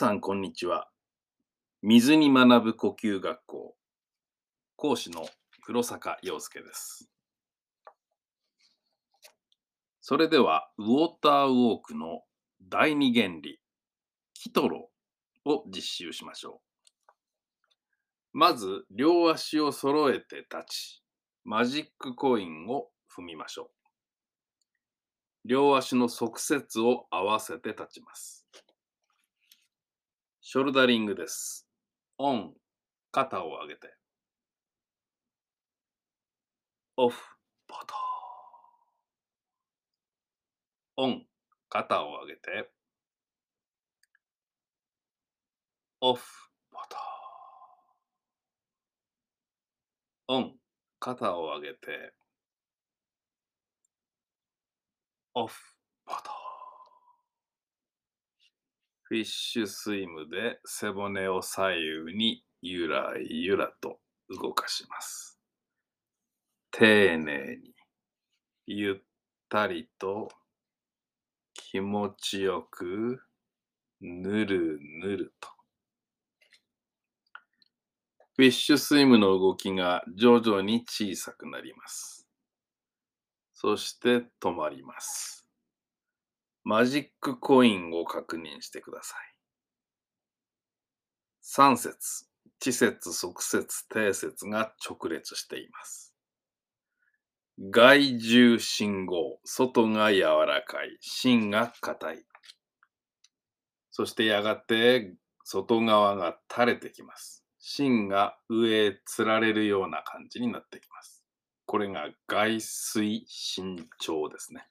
さん、こんにちは。水に学ぶ呼吸学校講師の黒坂陽介です。それでは、ウォーターウォークの第二原理、キトロを実習しましょう。まず、両足を揃えて立ち、マジックコインを踏みましょう。両足の側接を合わせて立ちます。ショルダリングです。オン、肩を上げて。オフ、ポト。オン、肩を上げて。オフ、ポト。オン、肩を上げて。オフ、ポト。フィッシュスイムで背骨を左右にゆらゆらと動かします。丁寧に、ゆったりと気持ちよくぬるぬると。フィッシュスイムの動きが徐々に小さくなります。そして止まります。マジックコインを確認してください。三節、地節、側節、定節が直列しています。外重信号、外が柔らかい、芯が硬い。そしてやがて外側が垂れてきます。芯が上へつられるような感じになってきます。これが外水伸長ですね。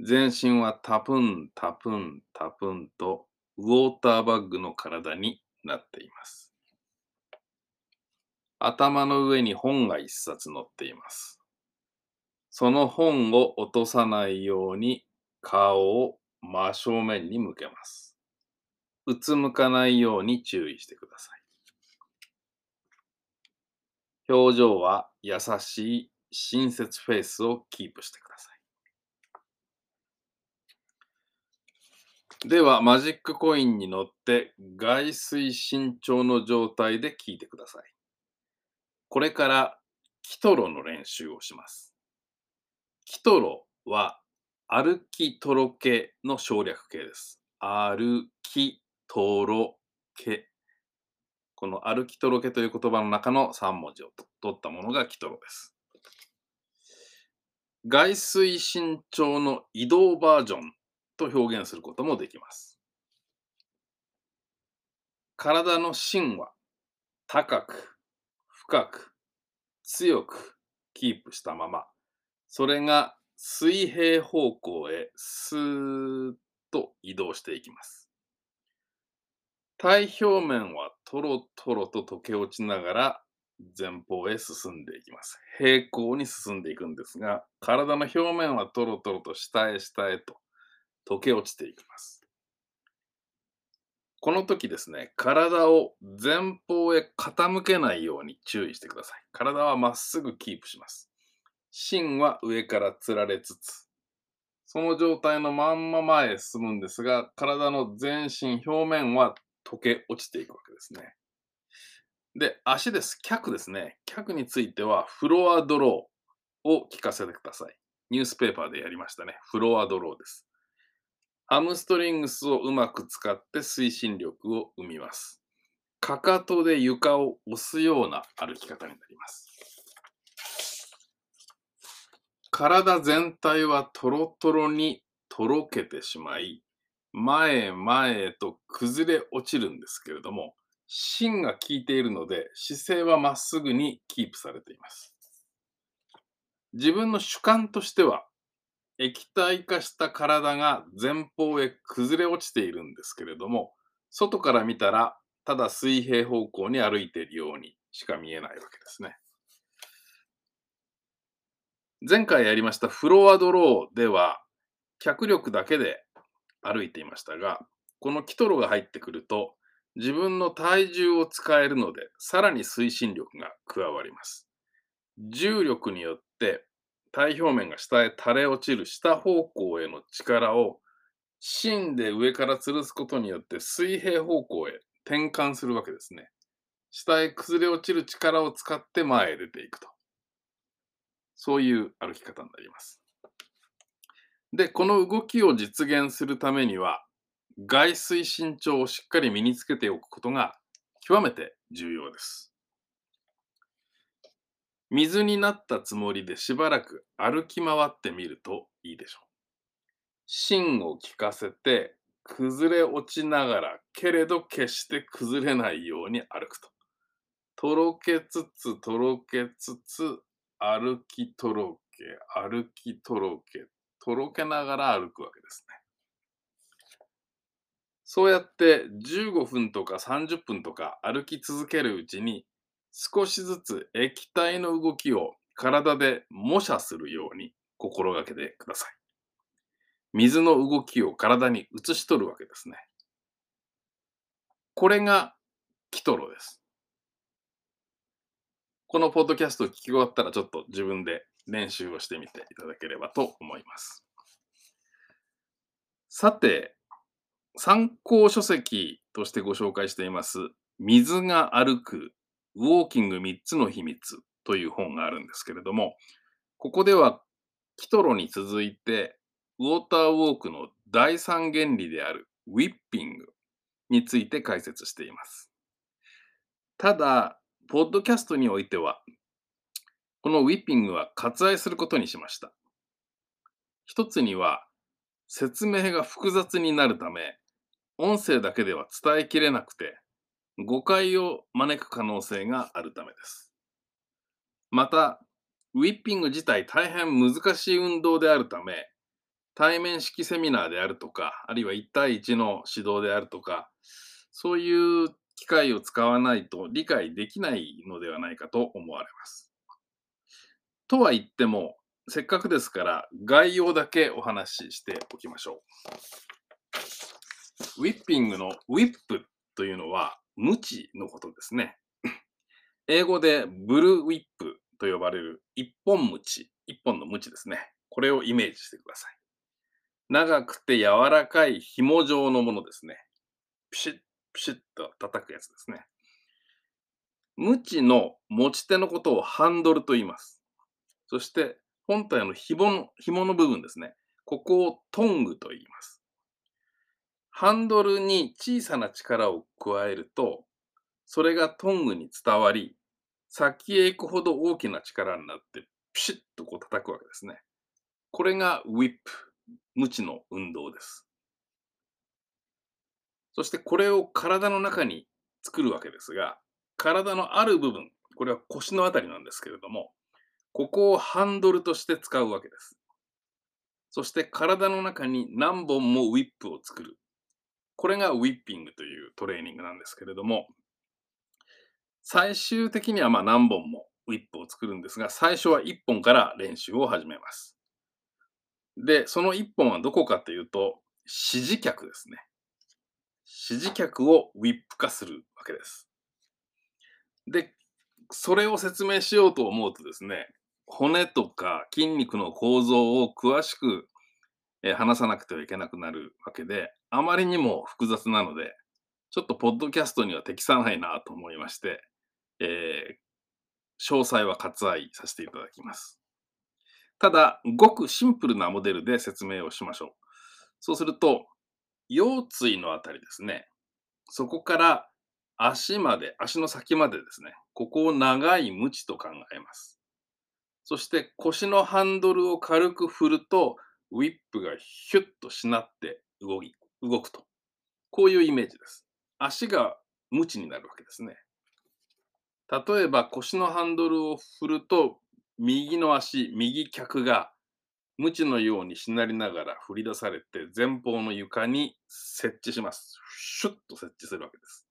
全身はタプンタプンタプンとウォーターバッグの体になっています。頭の上に本が一冊載っています。その本を落とさないように顔を真正面に向けます。うつむかないように注意してください。表情は優しい親切フェイスをキープしてください。では、マジックコインに乗って外水慎重の状態で聞いてください。これからキトロの練習をします。キトロは歩きとろけの省略形です。歩きとろけ。この歩きとろけという言葉の中の3文字を取ったものがキトロです。外水慎重の移動バージョンと表現することもできます。体の芯は高く、深く、強くキープしたまま、それが水平方向へスーッと移動していきます。体表面はトロトロと溶け落ちながら前方へ進んでいきます。平行に進んでいくんですが、体の表面はトロトロと下へ下へと溶け落ちていきます。この時ですね、体を前方へ傾けないように注意してください。体はまっすぐキープします。芯は上からつられつつ、その状態のまんま前へ進むんですが、体の全身表面は溶け落ちていくわけですね。で、足です。脚ですね。脚については、フロアドローを聞かせてください。ニュースペーパーでやりましたね。フロアドローです。ハムストリングスをうまく使って推進力を生みます。かかとで床を押すような歩き方になります。体全体はトロトロにとろけてしまい、前へ前へと崩れ落ちるんですけれども、芯が効いているので姿勢はまっすぐにキープされています。自分の主観としては、液体化した体が前方へ崩れ落ちているんですけれども、外から見たらただ水平方向に歩いているようにしか見えないわけですね。前回やりましたフロアドローでは脚力だけで歩いていましたが、このキトロが入ってくると自分の体重を使えるのでさらに推進力が加わります。重力によって体表面が下へ垂れ落ちる下方向への力を芯で上から吊るすことによって水平方向へ転換するわけですね。下へ崩れ落ちる力を使って前へ出ていくと。そういう歩き方になります。で、この動きを実現するためには、外水身長をしっかり身につけておくことが極めて重要です。水になったつもりでしばらく歩き回ってみるといいでしょう。芯を効かせて崩れ落ちながらけれど決して崩れないように歩くと。とろけつつとろけつつ歩きとろけ歩きとろけとろけながら歩くわけですね。そうやって15分とか30分とか歩き続けるうちに少しずつ液体の動きを体で模写するように心がけてください。水の動きを体に移し取るわけですね。これがキトロです。このポッドキャストを聞き終わったらちょっと自分で練習をしてみていただければと思います。さて、参考書籍としてご紹介しています、水が歩くウォーキング3つの秘密という本があるんですけれども、ここではキトロに続いて、ウォーターウォークの第三原理であるウィッピングについて解説しています。ただ、ポッドキャストにおいては、このウィッピングは割愛することにしました。一つには、説明が複雑になるため、音声だけでは伝えきれなくて、誤解を招く可能性があるためです。また、ウィッピング自体大変難しい運動であるため、対面式セミナーであるとか、あるいは1対1の指導であるとか、そういう機械を使わないと理解できないのではないかと思われます。とは言っても、せっかくですから概要だけお話ししておきましょう。ウィッピングのウィップというのは無知のことですね。英語でブルーウィップと呼ばれる一本ムチ、一本のムチですね。これをイメージしてください。長くて柔らかい紐状のものですね。ピシッピシッと叩くやつですね。無知の持ち手のことをハンドルと言います。そして本体の紐の紐の部分ですね。ここをトングと言います。ハンドルに小さな力を加えると、それがトングに伝わり、先へ行くほど大きな力になって、ピシッとこう叩くわけですね。これがウィップ、無知の運動です。そしてこれを体の中に作るわけですが、体のある部分、これは腰のあたりなんですけれども、ここをハンドルとして使うわけです。そして体の中に何本もウィップを作る。これがウィッピングというトレーニングなんですけれども、最終的にはま何本もウィップを作るんですが、最初は1本から練習を始めます。で、その1本はどこかというと、指示脚ですね。指示脚をウィップ化するわけです。で、それを説明しようと思うとですね、骨とか筋肉の構造を詳しく、え話さなくてはいけなくなるわけで、あまりにも複雑なので、ちょっとポッドキャストには適さないなと思いまして、えー、詳細は割愛させていただきます。ただ、ごくシンプルなモデルで説明をしましょう。そうすると、腰椎のあたりですね。そこから足まで、足の先までですね。ここを長いムチと考えます。そして腰のハンドルを軽く振ると、ウィップがヒュッとしなって動き動くと。こういうイメージです。足がムチになるわけですね。例えば腰のハンドルを振ると、右の足、右脚が無知のようにしなりながら振り出されて前方の床に設置します。シュッと設置するわけです。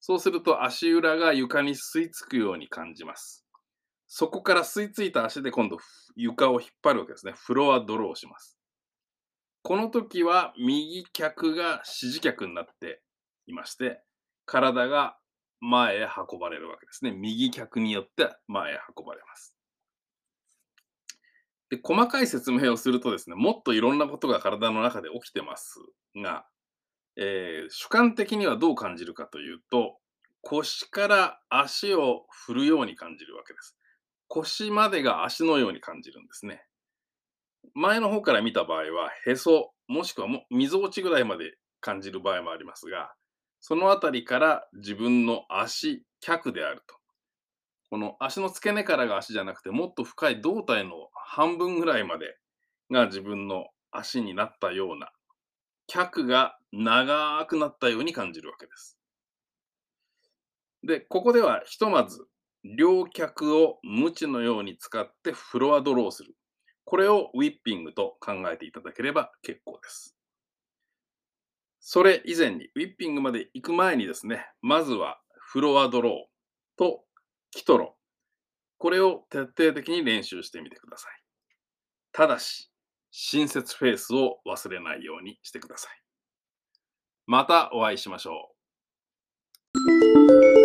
そうすると足裏が床に吸い付くように感じます。そこから吸い付いた足で今度床を引っ張るわけですね。フロアドローします。この時は右脚が指示脚になっていまして、体が前へ運ばれるわけですね。右脚によって前へ運ばれます。で、細かい説明をするとですね、もっといろんなことが体の中で起きてますが、えー主観的にはどう感じるかというと、腰から足を振るように感じるわけです。腰までが足のように感じるんですね。前の方から見た場合は、へそ、もしくはもみぞおちぐらいまで感じる場合もありますが、そのあたりから自分の足、脚であると。この足の付け根からが足じゃなくて、もっと深い胴体の半分ぐらいまでが自分の足になったような、脚が長くなったように感じるわけです。で、ここではひとまず、両脚を無知のように使ってフロアドローする。これをウィッピングと考えていただければ結構です。それ以前に、ウィッピングまで行く前にですね、まずはフロアドローとキトロ。これを徹底的に練習してみてください。ただし、親切フェイスを忘れないようにしてください。またお会いしましょう。